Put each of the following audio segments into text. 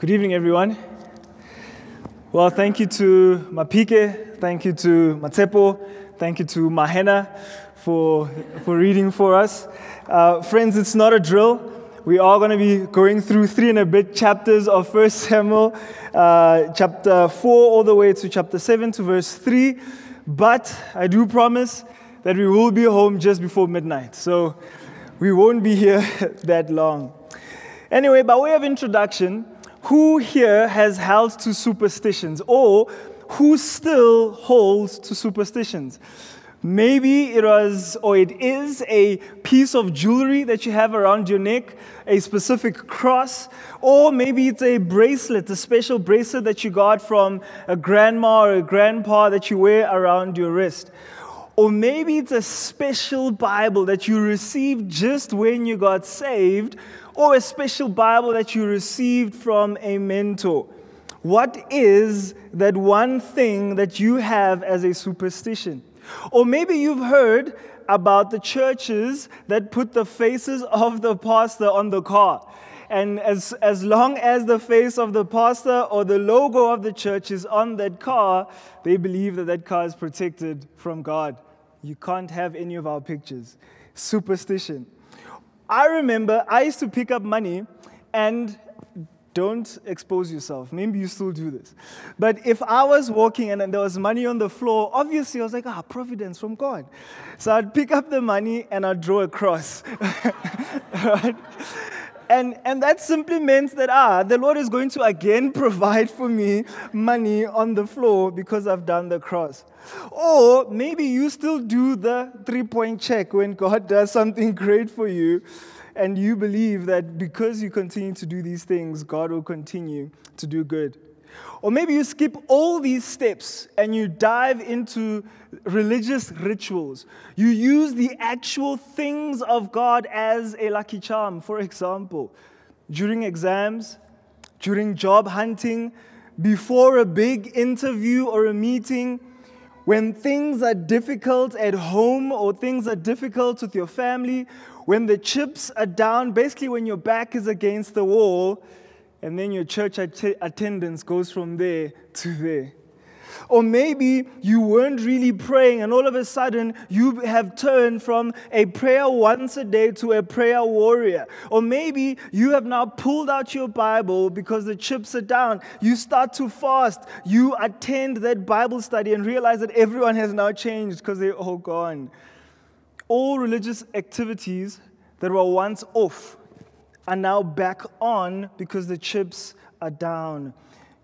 Good evening, everyone. Well, thank you to Mapike, thank you to Matepo, thank you to Mahena for, for reading for us. Uh, friends, it's not a drill. We are going to be going through three and a bit chapters of 1 Samuel, uh, chapter 4 all the way to chapter 7 to verse 3. But I do promise that we will be home just before midnight. So we won't be here that long. Anyway, by way of introduction, who here has held to superstitions or who still holds to superstitions? Maybe it was or it is a piece of jewelry that you have around your neck, a specific cross, or maybe it's a bracelet, a special bracelet that you got from a grandma or a grandpa that you wear around your wrist. Or maybe it's a special Bible that you received just when you got saved, or a special Bible that you received from a mentor. What is that one thing that you have as a superstition? Or maybe you've heard about the churches that put the faces of the pastor on the car. And as, as long as the face of the pastor or the logo of the church is on that car, they believe that that car is protected from God. You can't have any of our pictures. Superstition. I remember I used to pick up money and don't expose yourself. Maybe you still do this. But if I was walking and there was money on the floor, obviously I was like, ah, providence from God. So I'd pick up the money and I'd draw a cross. right? And, and that simply meant that, ah, the Lord is going to again provide for me money on the floor because I've done the cross. Or maybe you still do the three point check when God does something great for you, and you believe that because you continue to do these things, God will continue to do good. Or maybe you skip all these steps and you dive into religious rituals. You use the actual things of God as a lucky charm. For example, during exams, during job hunting, before a big interview or a meeting, when things are difficult at home or things are difficult with your family, when the chips are down, basically when your back is against the wall, and then your church att- attendance goes from there to there. Or maybe you weren't really praying, and all of a sudden you have turned from a prayer once a day to a prayer warrior. Or maybe you have now pulled out your Bible because the chips are down. You start to fast. You attend that Bible study and realize that everyone has now changed because they're all gone. All religious activities that were once off are now back on because the chips are down.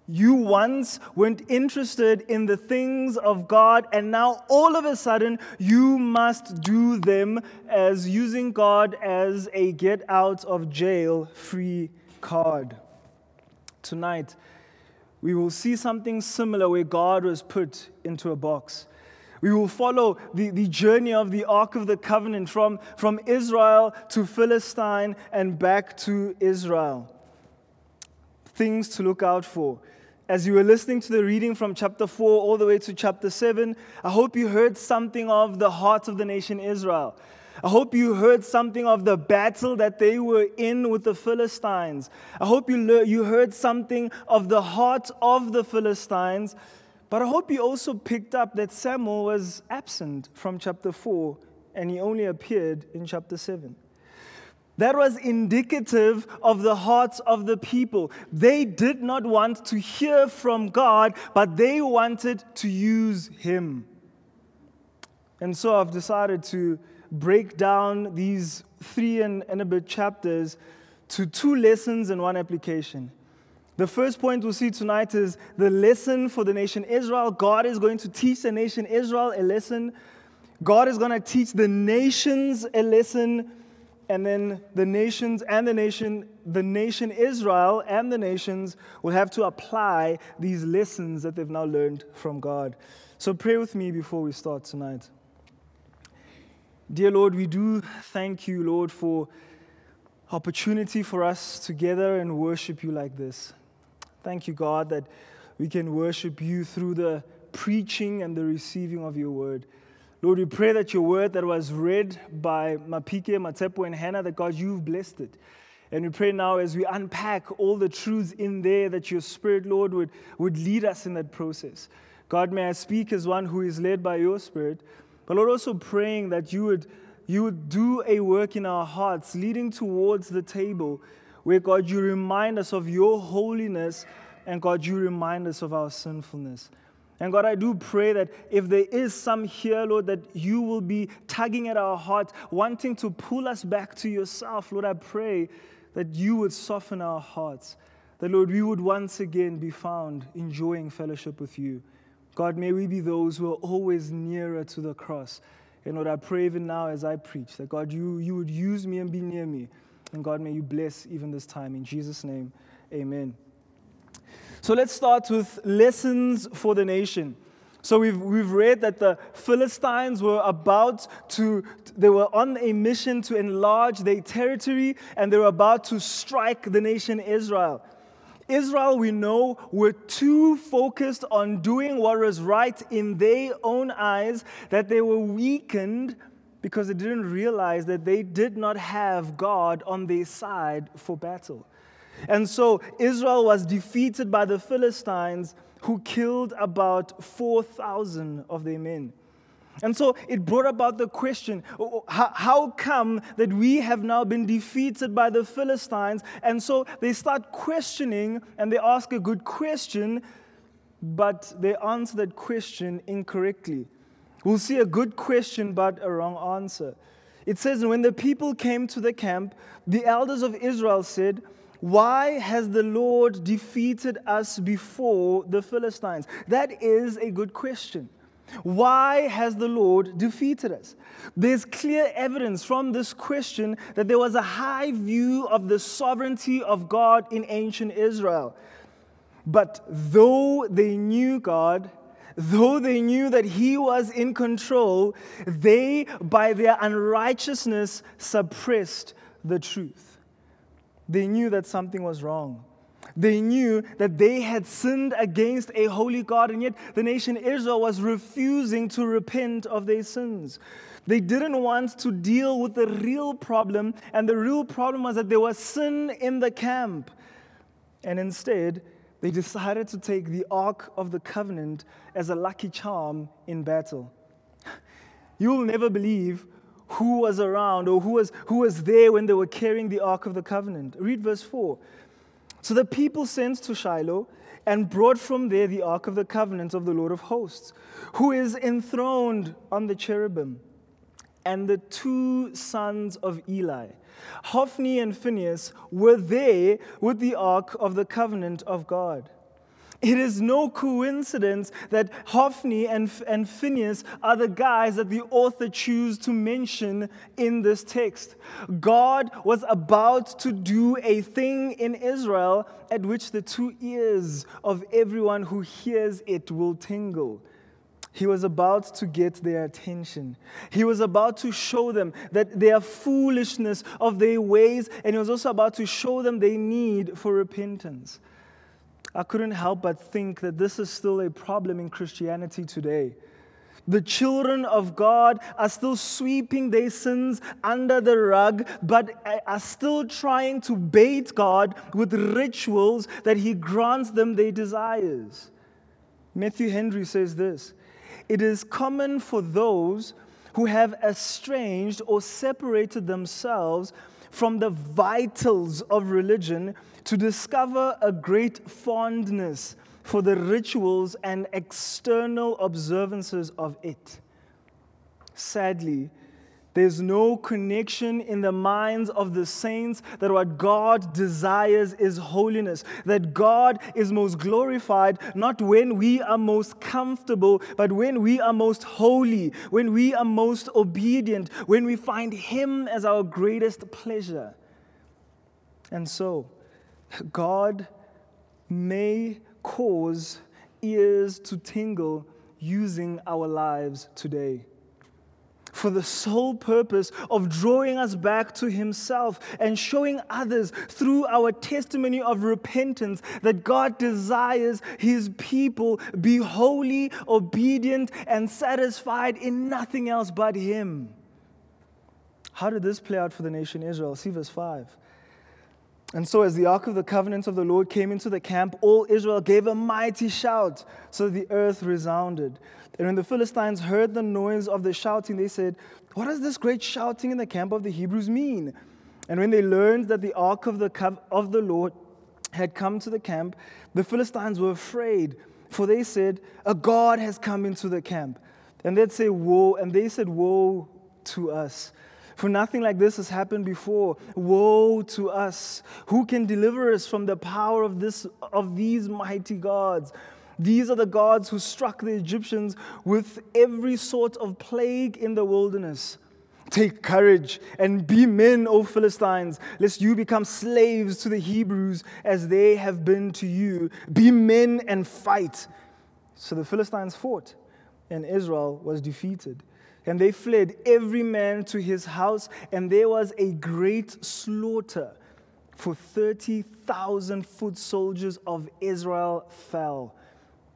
You once weren't interested in the things of God, and now all of a sudden you must do them as using God as a get out of jail free card. Tonight, we will see something similar where God was put into a box. We will follow the, the journey of the Ark of the Covenant from, from Israel to Philistine and back to Israel. Things to look out for. As you were listening to the reading from chapter 4 all the way to chapter 7, I hope you heard something of the heart of the nation Israel. I hope you heard something of the battle that they were in with the Philistines. I hope you, le- you heard something of the heart of the Philistines but I hope you also picked up that Samuel was absent from chapter 4 and he only appeared in chapter 7. That was indicative of the hearts of the people. They did not want to hear from God, but they wanted to use Him. And so I've decided to break down these three and, and a bit chapters to two lessons and one application. The first point we'll see tonight is the lesson for the nation Israel. God is going to teach the nation Israel a lesson. God is going to teach the nations a lesson. And then the nations and the nation, the nation Israel and the nations will have to apply these lessons that they've now learned from God. So pray with me before we start tonight. Dear Lord, we do thank you, Lord, for opportunity for us together and worship you like this. Thank you, God, that we can worship you through the preaching and the receiving of your word. Lord, we pray that your word that was read by Mapike, Matepo, and Hannah, that God, you've blessed it. And we pray now as we unpack all the truths in there that your Spirit, Lord, would, would lead us in that process. God, may I speak as one who is led by your Spirit, but Lord, also praying that you would, you would do a work in our hearts leading towards the table where, God, you remind us of your holiness and, God, you remind us of our sinfulness. And God, I do pray that if there is some here, Lord, that you will be tugging at our heart, wanting to pull us back to yourself, Lord, I pray that you would soften our hearts. That, Lord, we would once again be found enjoying fellowship with you. God, may we be those who are always nearer to the cross. And Lord, I pray even now as I preach that, God, you, you would use me and be near me. And God, may you bless even this time. In Jesus' name, amen. So let's start with lessons for the nation. So we've, we've read that the Philistines were about to, they were on a mission to enlarge their territory and they were about to strike the nation Israel. Israel, we know, were too focused on doing what was right in their own eyes that they were weakened because they didn't realize that they did not have God on their side for battle. And so Israel was defeated by the Philistines, who killed about 4,000 of their men. And so it brought about the question how, come that we have now been defeated by the Philistines? And so they start questioning and they ask a good question, but they answer that question incorrectly. We'll see a good question, but a wrong answer. It says, When the people came to the camp, the elders of Israel said, why has the Lord defeated us before the Philistines? That is a good question. Why has the Lord defeated us? There's clear evidence from this question that there was a high view of the sovereignty of God in ancient Israel. But though they knew God, though they knew that He was in control, they, by their unrighteousness, suppressed the truth. They knew that something was wrong. They knew that they had sinned against a holy God, and yet the nation Israel was refusing to repent of their sins. They didn't want to deal with the real problem, and the real problem was that there was sin in the camp. And instead, they decided to take the Ark of the Covenant as a lucky charm in battle. You'll never believe who was around or who was, who was there when they were carrying the Ark of the Covenant. Read verse 4. So the people sent to Shiloh and brought from there the Ark of the Covenant of the Lord of hosts, who is enthroned on the cherubim, and the two sons of Eli. Hophni and Phinehas were there with the Ark of the Covenant of God. It is no coincidence that Hophni and, and Phinehas are the guys that the author chooses to mention in this text. God was about to do a thing in Israel at which the two ears of everyone who hears it will tingle. He was about to get their attention. He was about to show them that their foolishness of their ways, and he was also about to show them their need for repentance. I couldn't help but think that this is still a problem in Christianity today. The children of God are still sweeping their sins under the rug, but are still trying to bait God with rituals that He grants them their desires. Matthew Henry says this It is common for those who have estranged or separated themselves from the vitals of religion to discover a great fondness for the rituals and external observances of it. Sadly, there's no connection in the minds of the saints that what God desires is holiness, that God is most glorified not when we are most comfortable, but when we are most holy, when we are most obedient, when we find Him as our greatest pleasure. And so, God may cause ears to tingle using our lives today for the sole purpose of drawing us back to Himself and showing others through our testimony of repentance that God desires His people be holy, obedient, and satisfied in nothing else but Him. How did this play out for the nation Israel? See verse 5. And so, as the ark of the covenant of the Lord came into the camp, all Israel gave a mighty shout, so the earth resounded. And when the Philistines heard the noise of the shouting, they said, What does this great shouting in the camp of the Hebrews mean? And when they learned that the ark of the, of the Lord had come to the camp, the Philistines were afraid, for they said, A God has come into the camp. And they'd say, Woe, and they said, Woe to us. For nothing like this has happened before. Woe to us! Who can deliver us from the power of, this, of these mighty gods? These are the gods who struck the Egyptians with every sort of plague in the wilderness. Take courage and be men, O Philistines, lest you become slaves to the Hebrews as they have been to you. Be men and fight. So the Philistines fought, and Israel was defeated. And they fled, every man to his house, and there was a great slaughter. For 30,000 foot soldiers of Israel fell.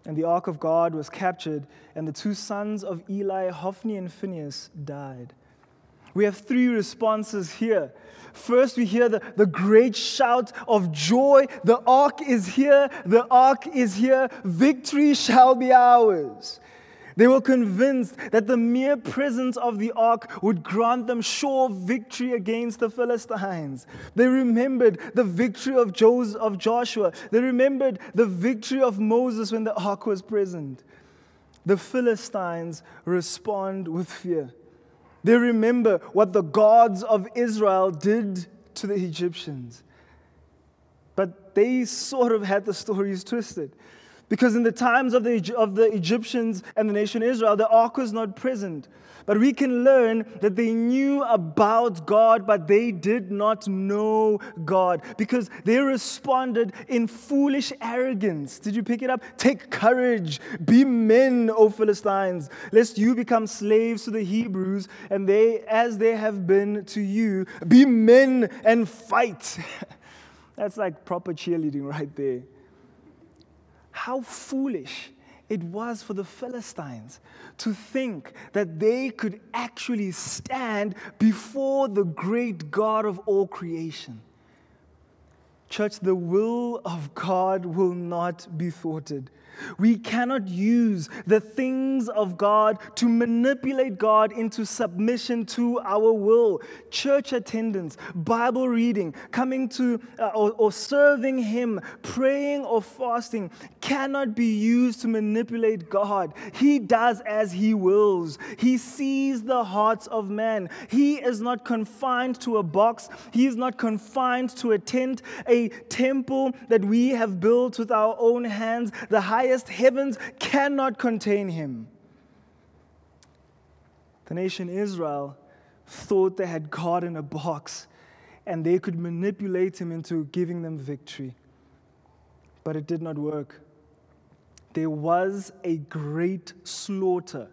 And the ark of God was captured, and the two sons of Eli, Hophni and Phinehas, died. We have three responses here. First, we hear the, the great shout of joy. The ark is here. The ark is here. Victory shall be ours. They were convinced that the mere presence of the ark would grant them sure victory against the Philistines. They remembered the victory of, Joshua. They remembered the victory of Moses when the ark was present. The Philistines respond with fear. They remember what the gods of Israel did to the Egyptians. But they sort of had the stories twisted. Because in the times of the, of the Egyptians and the nation Israel, the ark was not present. But we can learn that they knew about God, but they did not know God because they responded in foolish arrogance. Did you pick it up? Take courage, be men, O Philistines, lest you become slaves to the Hebrews, and they, as they have been to you, be men and fight. That's like proper cheerleading right there how foolish it was for the Philistines to think that they could actually stand before the great God of all creation. Church, the will of God will not be thwarted. We cannot use the things of God to manipulate God into submission to our will. Church attendance, Bible reading, coming to uh, or, or serving Him, praying or fasting cannot be used to manipulate God. He does as He wills, He sees the hearts of man. He is not confined to a box, He is not confined to a tent, a temple that we have built with our own hands. The highest highest heavens cannot contain him. The nation Israel thought they had God in a box and they could manipulate him into giving them victory. But it did not work. There was a great slaughter,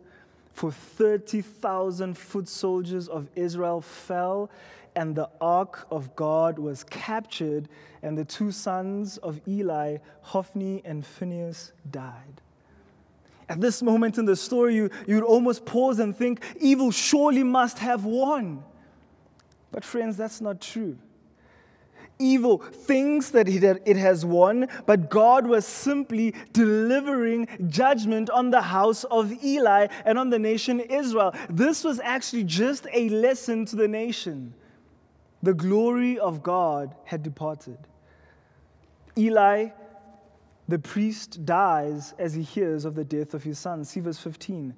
for 30,000 foot soldiers of Israel fell, and the ark of God was captured, and the two sons of Eli, Hophni and Phinehas, died. At this moment in the story, you, you'd almost pause and think, evil surely must have won. But, friends, that's not true. Evil thinks that it has won, but God was simply delivering judgment on the house of Eli and on the nation Israel. This was actually just a lesson to the nation. The glory of God had departed. Eli, the priest, dies as he hears of the death of his son. See verse 15.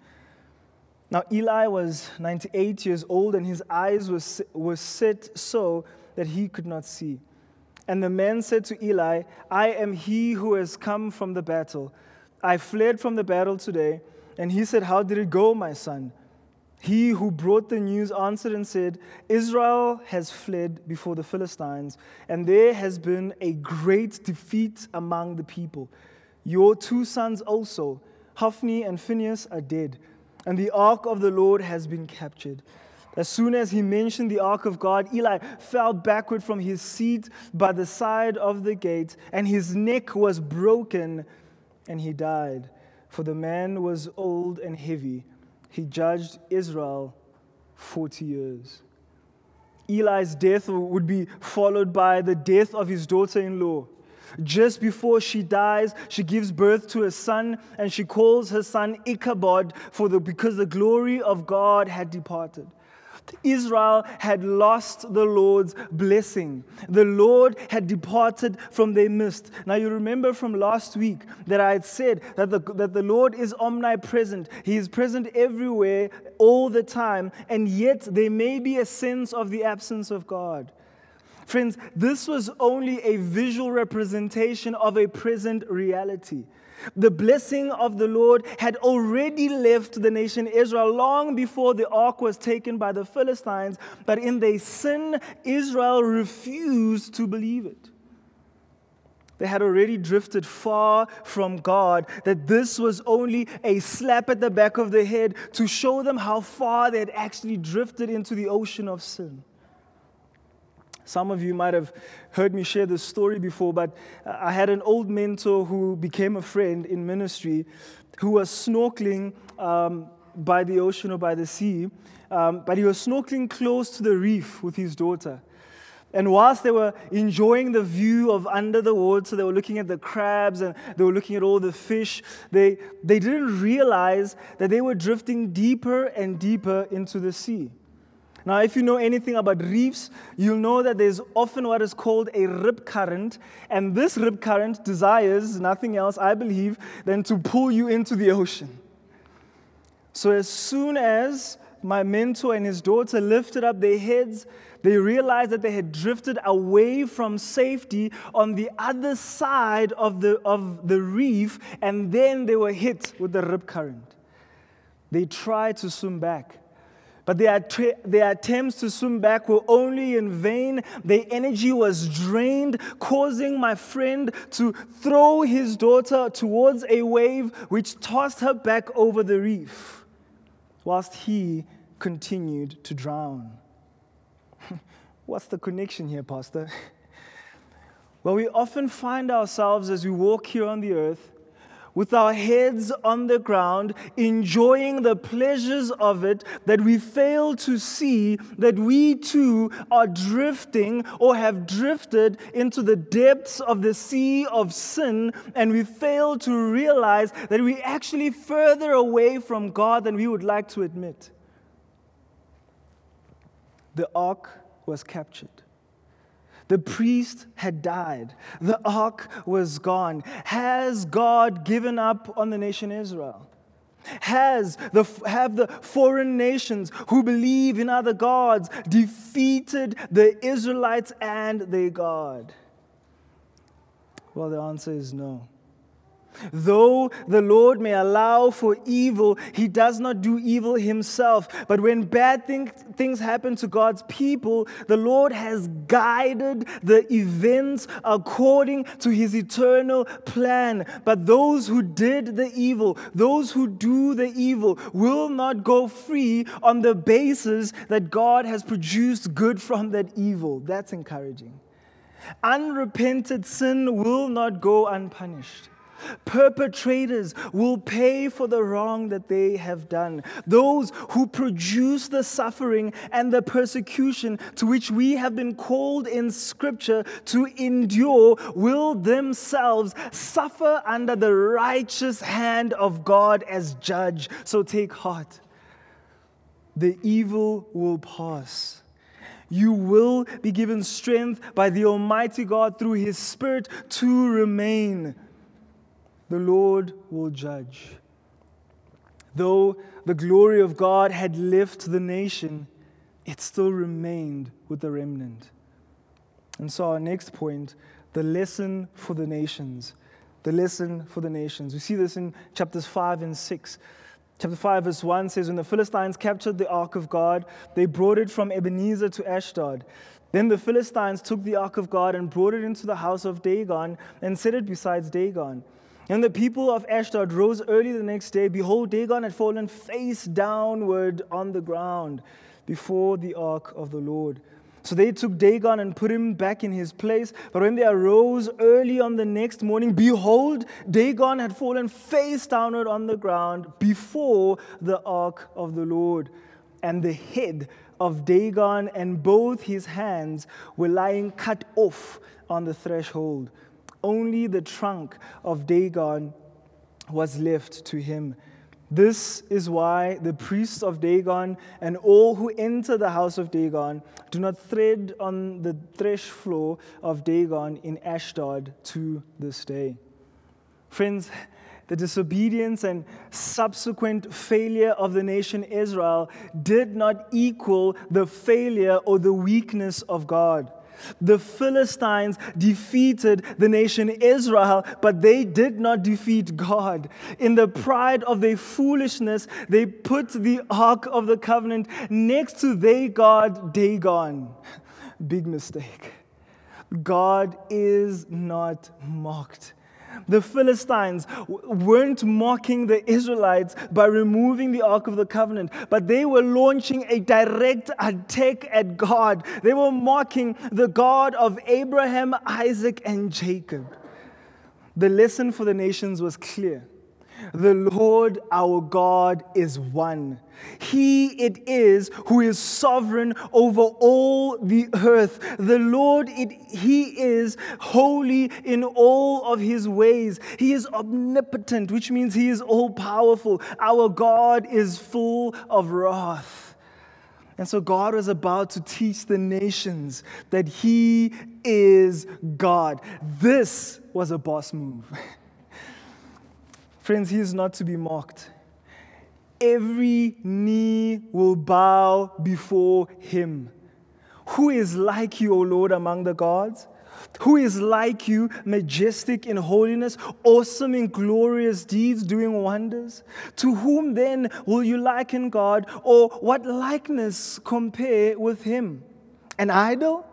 Now, Eli was 98 years old, and his eyes were, were set so that he could not see. And the man said to Eli, I am he who has come from the battle. I fled from the battle today. And he said, How did it go, my son? He who brought the news answered and said, Israel has fled before the Philistines, and there has been a great defeat among the people. Your two sons also, Hophni and Phinehas, are dead, and the ark of the Lord has been captured. As soon as he mentioned the ark of God, Eli fell backward from his seat by the side of the gate, and his neck was broken, and he died. For the man was old and heavy he judged Israel 40 years. Eli's death would be followed by the death of his daughter in law. Just before she dies, she gives birth to a son, and she calls her son Ichabod for the, because the glory of God had departed. Israel had lost the Lord's blessing. The Lord had departed from their midst. Now, you remember from last week that I had said that the, that the Lord is omnipresent. He is present everywhere, all the time, and yet there may be a sense of the absence of God. Friends, this was only a visual representation of a present reality. The blessing of the Lord had already left the nation Israel long before the ark was taken by the Philistines, but in their sin, Israel refused to believe it. They had already drifted far from God, that this was only a slap at the back of the head to show them how far they had actually drifted into the ocean of sin. Some of you might have heard me share this story before, but I had an old mentor who became a friend in ministry who was snorkeling um, by the ocean or by the sea, um, but he was snorkeling close to the reef with his daughter. And whilst they were enjoying the view of under the water, they were looking at the crabs and they were looking at all the fish, they, they didn't realize that they were drifting deeper and deeper into the sea. Now, if you know anything about reefs, you'll know that there's often what is called a rip current, and this rip current desires nothing else, I believe, than to pull you into the ocean. So, as soon as my mentor and his daughter lifted up their heads, they realized that they had drifted away from safety on the other side of the, of the reef, and then they were hit with the rip current. They tried to swim back. But their, their attempts to swim back were only in vain. Their energy was drained, causing my friend to throw his daughter towards a wave which tossed her back over the reef, whilst he continued to drown. What's the connection here, Pastor? well, we often find ourselves as we walk here on the earth with our heads on the ground, enjoying the pleasures of it, that we fail to see that we too are drifting or have drifted into the depths of the sea of sin, and we fail to realize that we're actually further away from God than we would like to admit. The ark was captured. The priest had died. The ark was gone. Has God given up on the nation Israel? Has the, have the foreign nations who believe in other gods defeated the Israelites and their God? Well, the answer is no. Though the Lord may allow for evil, he does not do evil himself. But when bad thing, things happen to God's people, the Lord has guided the events according to his eternal plan. But those who did the evil, those who do the evil, will not go free on the basis that God has produced good from that evil. That's encouraging. Unrepented sin will not go unpunished. Perpetrators will pay for the wrong that they have done. Those who produce the suffering and the persecution to which we have been called in Scripture to endure will themselves suffer under the righteous hand of God as judge. So take heart. The evil will pass. You will be given strength by the Almighty God through His Spirit to remain the Lord will judge. Though the glory of God had left the nation, it still remained with the remnant. And so, our next point the lesson for the nations. The lesson for the nations. We see this in chapters 5 and 6. Chapter 5, verse 1 says, When the Philistines captured the ark of God, they brought it from Ebenezer to Ashdod. Then the Philistines took the ark of God and brought it into the house of Dagon and set it beside Dagon. And the people of Ashdod rose early the next day. Behold, Dagon had fallen face downward on the ground before the ark of the Lord. So they took Dagon and put him back in his place. But when they arose early on the next morning, behold, Dagon had fallen face downward on the ground before the ark of the Lord. and the head of Dagon and both his hands were lying cut off on the threshold. Only the trunk of Dagon was left to him. This is why the priests of Dagon and all who enter the house of Dagon do not tread on the thresh floor of Dagon in Ashdod to this day. Friends, the disobedience and subsequent failure of the nation Israel did not equal the failure or the weakness of God. The Philistines defeated the nation Israel, but they did not defeat God. In the pride of their foolishness, they put the Ark of the Covenant next to their God, Dagon. Big mistake. God is not mocked. The Philistines weren't mocking the Israelites by removing the Ark of the Covenant, but they were launching a direct attack at God. They were mocking the God of Abraham, Isaac, and Jacob. The lesson for the nations was clear. The Lord our God is one. He it is who is sovereign over all the earth. The Lord it he is holy in all of his ways. He is omnipotent, which means he is all powerful. Our God is full of wrath. And so God was about to teach the nations that he is God. This was a boss move. Friends, he is not to be mocked. Every knee will bow before him. Who is like you, O Lord, among the gods? Who is like you, majestic in holiness, awesome in glorious deeds, doing wonders? To whom then will you liken God, or what likeness compare with him? An idol?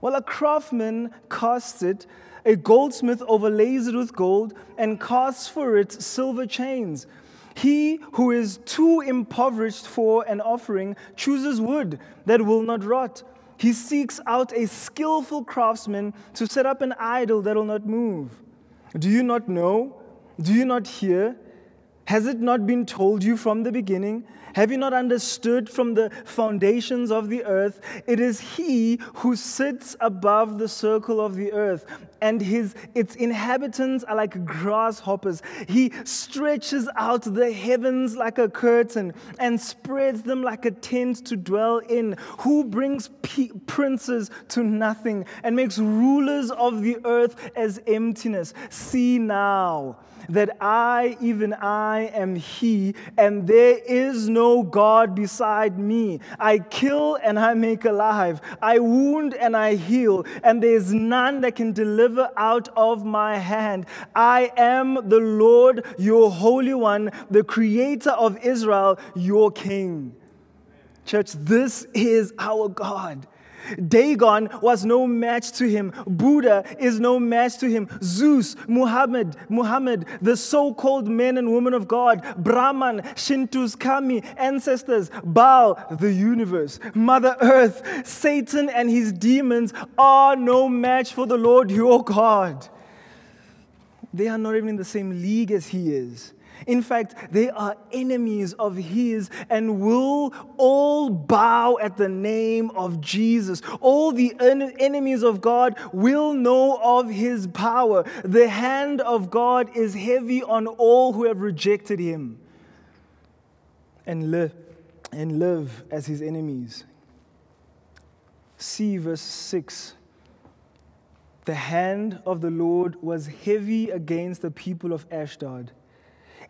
Well, a craftsman casts it, a goldsmith overlays it with gold and casts for it silver chains. He who is too impoverished for an offering chooses wood that will not rot. He seeks out a skillful craftsman to set up an idol that will not move. Do you not know? Do you not hear? Has it not been told you from the beginning? Have you not understood from the foundations of the earth? It is He who sits above the circle of the earth, and his, its inhabitants are like grasshoppers. He stretches out the heavens like a curtain and spreads them like a tent to dwell in. Who brings princes to nothing and makes rulers of the earth as emptiness? See now that I, even I, am He, and there is no God beside me. I kill and I make alive, I wound and I heal, and there is none that can deliver out of my hand. I am the Lord, your Holy One, the Creator of Israel, your King. Church, this is our God. Dagon was no match to him. Buddha is no match to him. Zeus, Muhammad, Muhammad, the so-called men and women of God, Brahman, Shinto's kami, ancestors, Baal, the universe, Mother Earth, Satan and his demons are no match for the Lord your God. They are not even in the same league as he is. In fact, they are enemies of his and will all bow at the name of Jesus. All the en- enemies of God will know of his power. The hand of God is heavy on all who have rejected him and live, and live as his enemies. See verse 6. The hand of the Lord was heavy against the people of Ashdod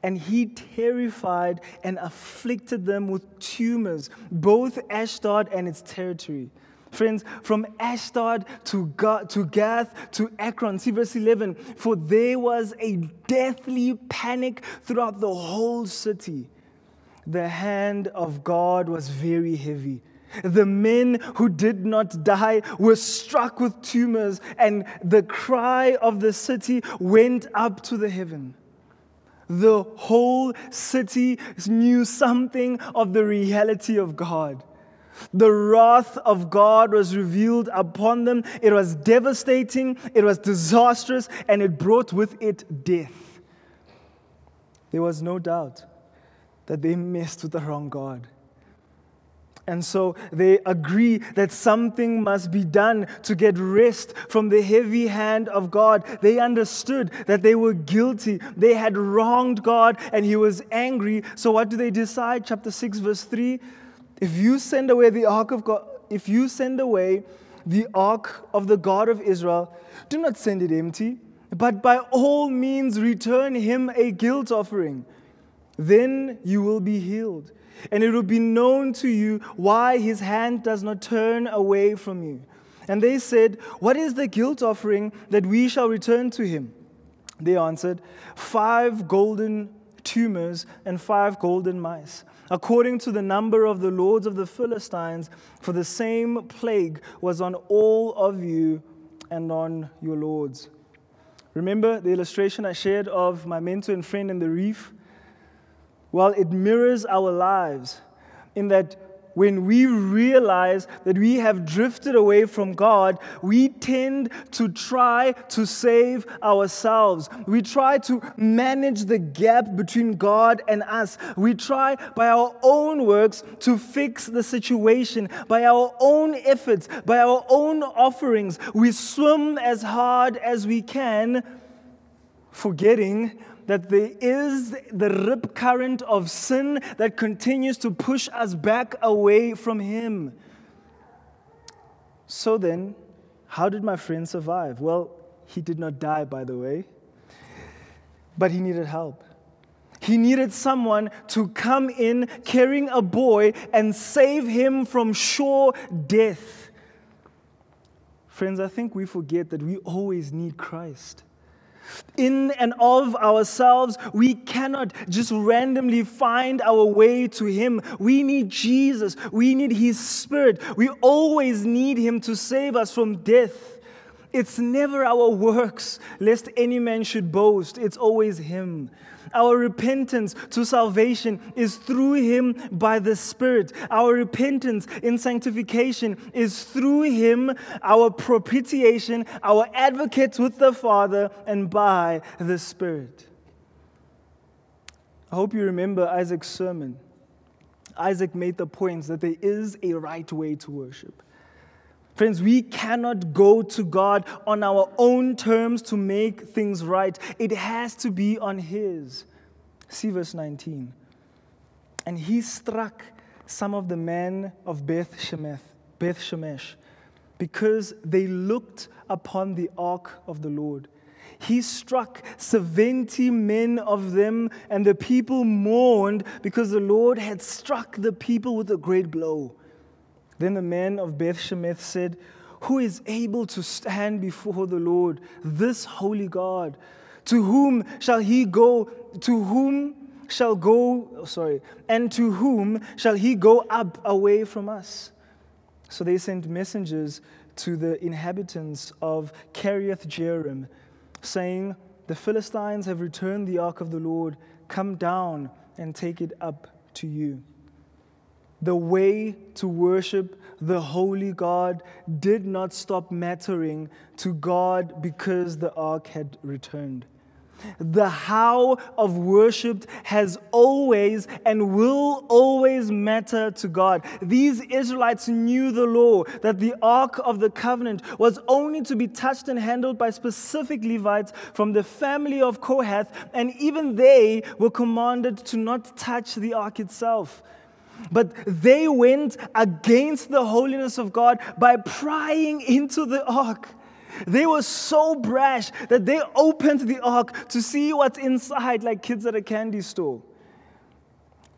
and he terrified and afflicted them with tumors, both Ashdod and its territory. Friends, from Ashdod to, to Gath to Ekron, see verse 11, for there was a deathly panic throughout the whole city. The hand of God was very heavy. The men who did not die were struck with tumors, and the cry of the city went up to the heaven. The whole city knew something of the reality of God. The wrath of God was revealed upon them. It was devastating, it was disastrous, and it brought with it death. There was no doubt that they messed with the wrong God. And so they agree that something must be done to get rest from the heavy hand of God. They understood that they were guilty. They had wronged God and he was angry. So what do they decide? Chapter 6, verse 3 If you send away the ark of God, if you send away the ark of the God of Israel, do not send it empty, but by all means return him a guilt offering. Then you will be healed and it will be known to you why his hand does not turn away from you. And they said, What is the guilt offering that we shall return to him? They answered, Five golden tumors and five golden mice, according to the number of the lords of the Philistines, for the same plague was on all of you and on your lords. Remember the illustration I shared of my mentor and friend in the reef? Well, it mirrors our lives in that when we realize that we have drifted away from God, we tend to try to save ourselves. We try to manage the gap between God and us. We try by our own works to fix the situation, by our own efforts, by our own offerings. We swim as hard as we can, forgetting that there is the rip current of sin that continues to push us back away from Him. So then, how did my friend survive? Well, he did not die, by the way, but he needed help. He needed someone to come in carrying a buoy and save him from sure death. Friends, I think we forget that we always need Christ in and of ourselves, we cannot just randomly find our way to Him. We need Jesus. We need His Spirit. We always need Him to save us from death. It's never our works, lest any man should boast. It's always Him. Our repentance to salvation is through Him by the Spirit. Our repentance in sanctification is through Him, our propitiation, our advocate with the Father, and by the Spirit. I hope you remember Isaac's sermon. Isaac made the point that there is a right way to worship. Friends, we cannot go to God on our own terms to make things right. It has to be on His. See verse 19. And he struck some of the men of Beth Shemesh, Beth Shemesh, because they looked upon the ark of the Lord. He struck 70 men of them, and the people mourned because the Lord had struck the people with a great blow. Then the men of Beth Shemesh said, Who is able to stand before the Lord, this holy God? To whom shall he go? To whom shall go, oh, sorry, and to whom shall he go up away from us? So they sent messengers to the inhabitants of Kiriath Jearim, saying, The Philistines have returned the ark of the Lord. Come down and take it up to you the way to worship the holy God did not stop mattering to God because the ark had returned. The how of worship has always and will always matter to God. These Israelites knew the law that the Ark of the Covenant was only to be touched and handled by specific Levites from the family of Kohath, and even they were commanded to not touch the Ark itself. But they went against the holiness of God by prying into the ark. They were so brash that they opened the ark to see what's inside, like kids at a candy store.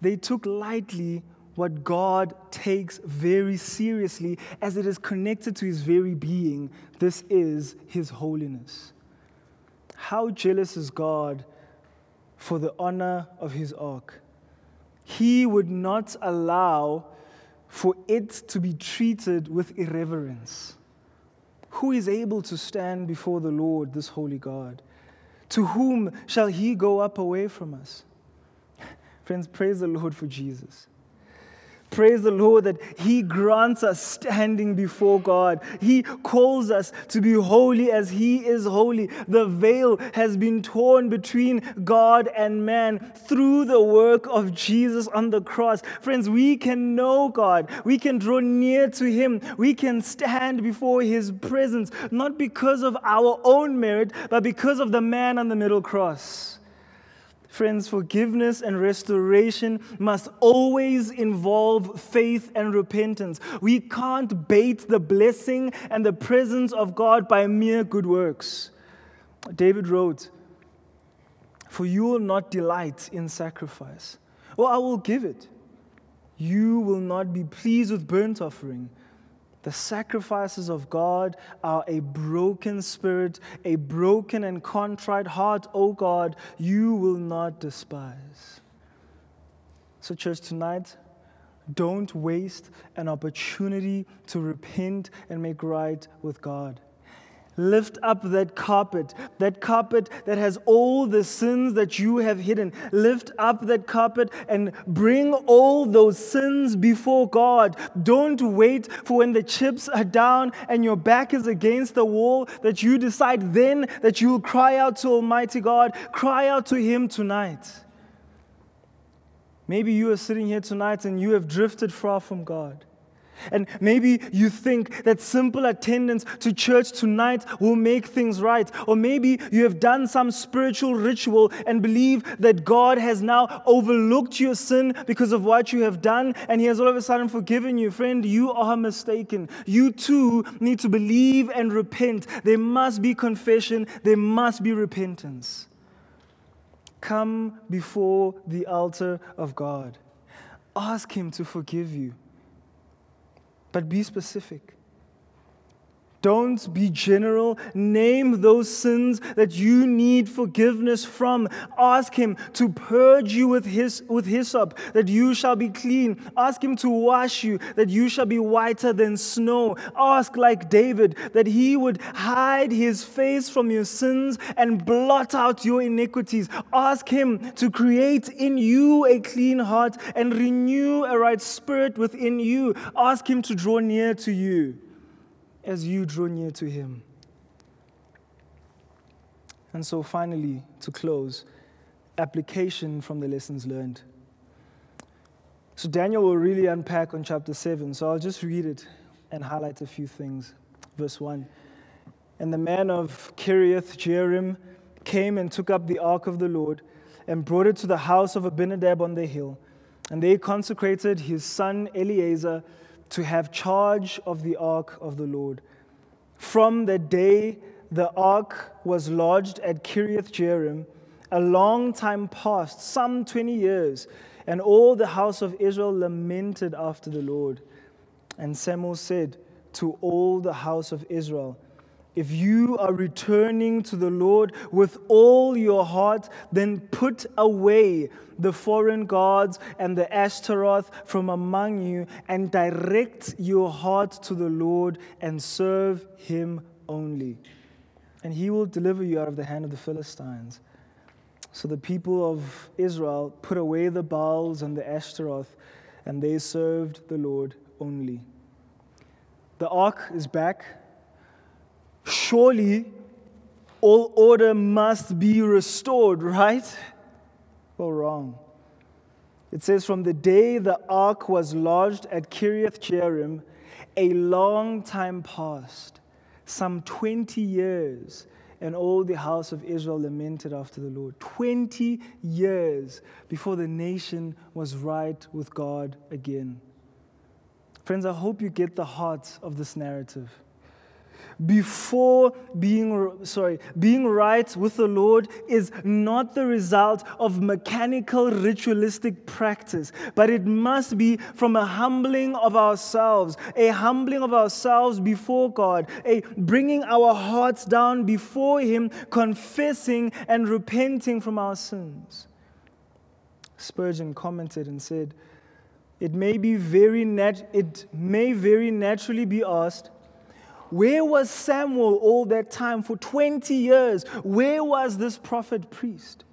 They took lightly what God takes very seriously as it is connected to his very being. This is his holiness. How jealous is God for the honor of his ark? He would not allow for it to be treated with irreverence. Who is able to stand before the Lord, this holy God? To whom shall he go up away from us? Friends, praise the Lord for Jesus. Praise the Lord that He grants us standing before God. He calls us to be holy as He is holy. The veil has been torn between God and man through the work of Jesus on the cross. Friends, we can know God. We can draw near to Him. We can stand before His presence, not because of our own merit, but because of the man on the middle cross. Friends, forgiveness and restoration must always involve faith and repentance. We can't bait the blessing and the presence of God by mere good works. David wrote, For you will not delight in sacrifice. Well, I will give it. You will not be pleased with burnt offering. The sacrifices of God are a broken spirit, a broken and contrite heart, O God, you will not despise. So, church, tonight, don't waste an opportunity to repent and make right with God. Lift up that carpet, that carpet that has all the sins that you have hidden. Lift up that carpet and bring all those sins before God. Don't wait for when the chips are down and your back is against the wall that you decide then that you will cry out to Almighty God. Cry out to Him tonight. Maybe you are sitting here tonight and you have drifted far from God. And maybe you think that simple attendance to church tonight will make things right. Or maybe you have done some spiritual ritual and believe that God has now overlooked your sin because of what you have done and He has all of a sudden forgiven you. Friend, you are mistaken. You too need to believe and repent. There must be confession, there must be repentance. Come before the altar of God, ask Him to forgive you but be specific. Don't be general. Name those sins that you need forgiveness from. Ask Him to purge you with, his, with hyssop, that you shall be clean. Ask Him to wash you, that you shall be whiter than snow. Ask, like David, that He would hide His face from your sins and blot out your iniquities. Ask Him to create in you a clean heart and renew a right spirit within you. Ask Him to draw near to you as you draw near to Him. And so, finally, to close, application from the lessons learned. So, Daniel will really unpack on chapter 7, so I'll just read it and highlight a few things. Verse 1 And the man of Kiriath Jearim came and took up the ark of the Lord and brought it to the house of Abinadab on the hill. And they consecrated his son Eleazar to have charge of the ark of the Lord. From the day the ark was lodged at Kiriath Jearim, a long time passed, some 20 years, and all the house of Israel lamented after the Lord. And Samuel said to all the house of Israel, if you are returning to the Lord with all your heart, then put away the foreign gods and the Ashtaroth from among you and direct your heart to the Lord and serve him only. And he will deliver you out of the hand of the Philistines. So the people of Israel put away the Baals and the Ashtaroth, and they served the Lord only. The ark is back surely all order must be restored, right? Well, wrong. It says, From the day the ark was lodged at Kiriath Jearim, a long time passed, some 20 years, and all the house of Israel lamented after the Lord. 20 years before the nation was right with God again. Friends, I hope you get the heart of this narrative before being sorry being right with the lord is not the result of mechanical ritualistic practice but it must be from a humbling of ourselves a humbling of ourselves before god a bringing our hearts down before him confessing and repenting from our sins. Spurgeon commented and said it may be very nat- it may very naturally be asked where was Samuel all that time for 20 years? Where was this prophet priest?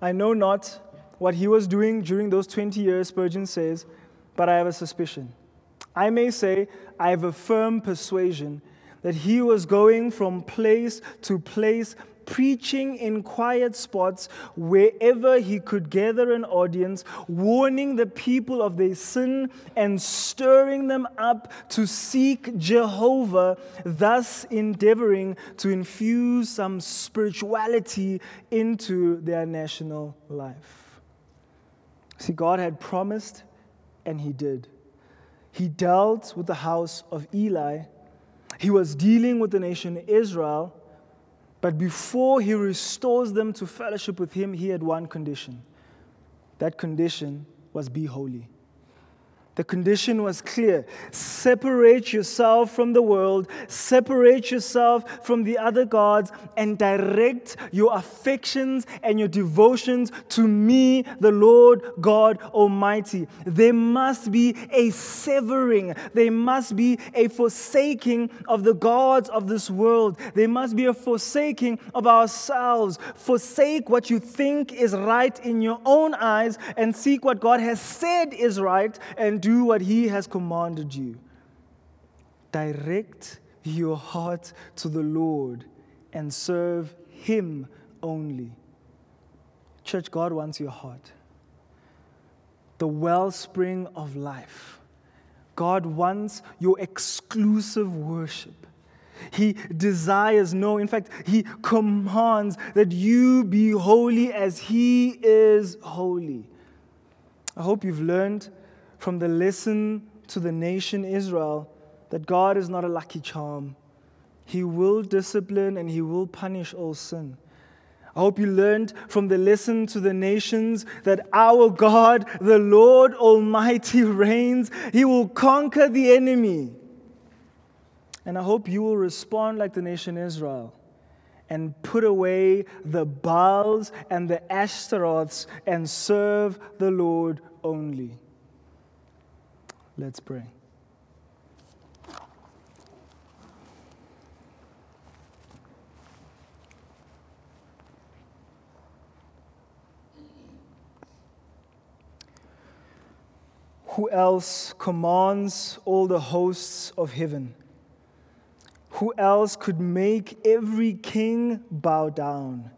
I know not what he was doing during those 20 years, Spurgeon says, but I have a suspicion. I may say, I have a firm persuasion that he was going from place to place preaching in quiet spots wherever he could gather an audience, warning the people of their sin and stirring them up to seek Jehovah, thus endeavoring to infuse some spirituality into their national life. See, God had promised, and he did. He dealt with the house of Eli. He was dealing with the nation Israel but before he restores them to fellowship with him, he had one condition. That condition was be holy. The condition was clear separate yourself from the world, separate yourself from the other gods, and direct your affections and your devotions to me, the Lord God Almighty. There must be a severing, there must be a forsaking of the gods of this world, there must be a forsaking of ourselves. Forsake what you think is right in your own eyes and seek what God has said is right and do what He has commanded you. Direct your heart to the Lord and serve Him only. Church, God wants your heart, the wellspring of life. God wants your exclusive worship. He desires, no, in fact, He commands that you be holy as He is holy. I hope you've learned from the lesson to the nation Israel that God is not a lucky charm. He will discipline and He will punish all sin. I hope you learned from the lesson to the nations that our God, the Lord Almighty, reigns. He will conquer the enemy. And I hope you will respond like the nation Israel and put away the Baals and the Ashtaroths and serve the Lord only. Let's pray. Who else commands all the hosts of heaven? Who else could make every king bow down?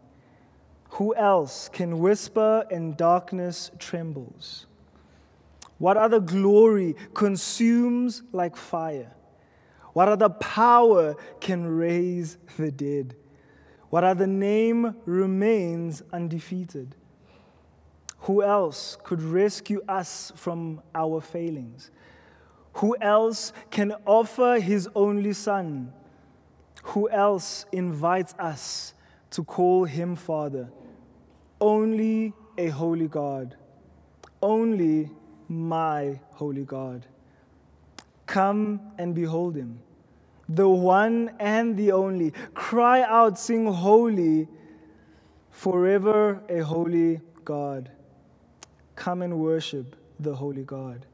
Who else can whisper and darkness trembles? What other glory consumes like fire? What other power can raise the dead? What other name remains undefeated? Who else could rescue us from our failings? Who else can offer his only Son? Who else invites us to call him Father? Only a holy God. Only my holy God. Come and behold him, the one and the only. Cry out, sing holy, forever a holy God. Come and worship the holy God.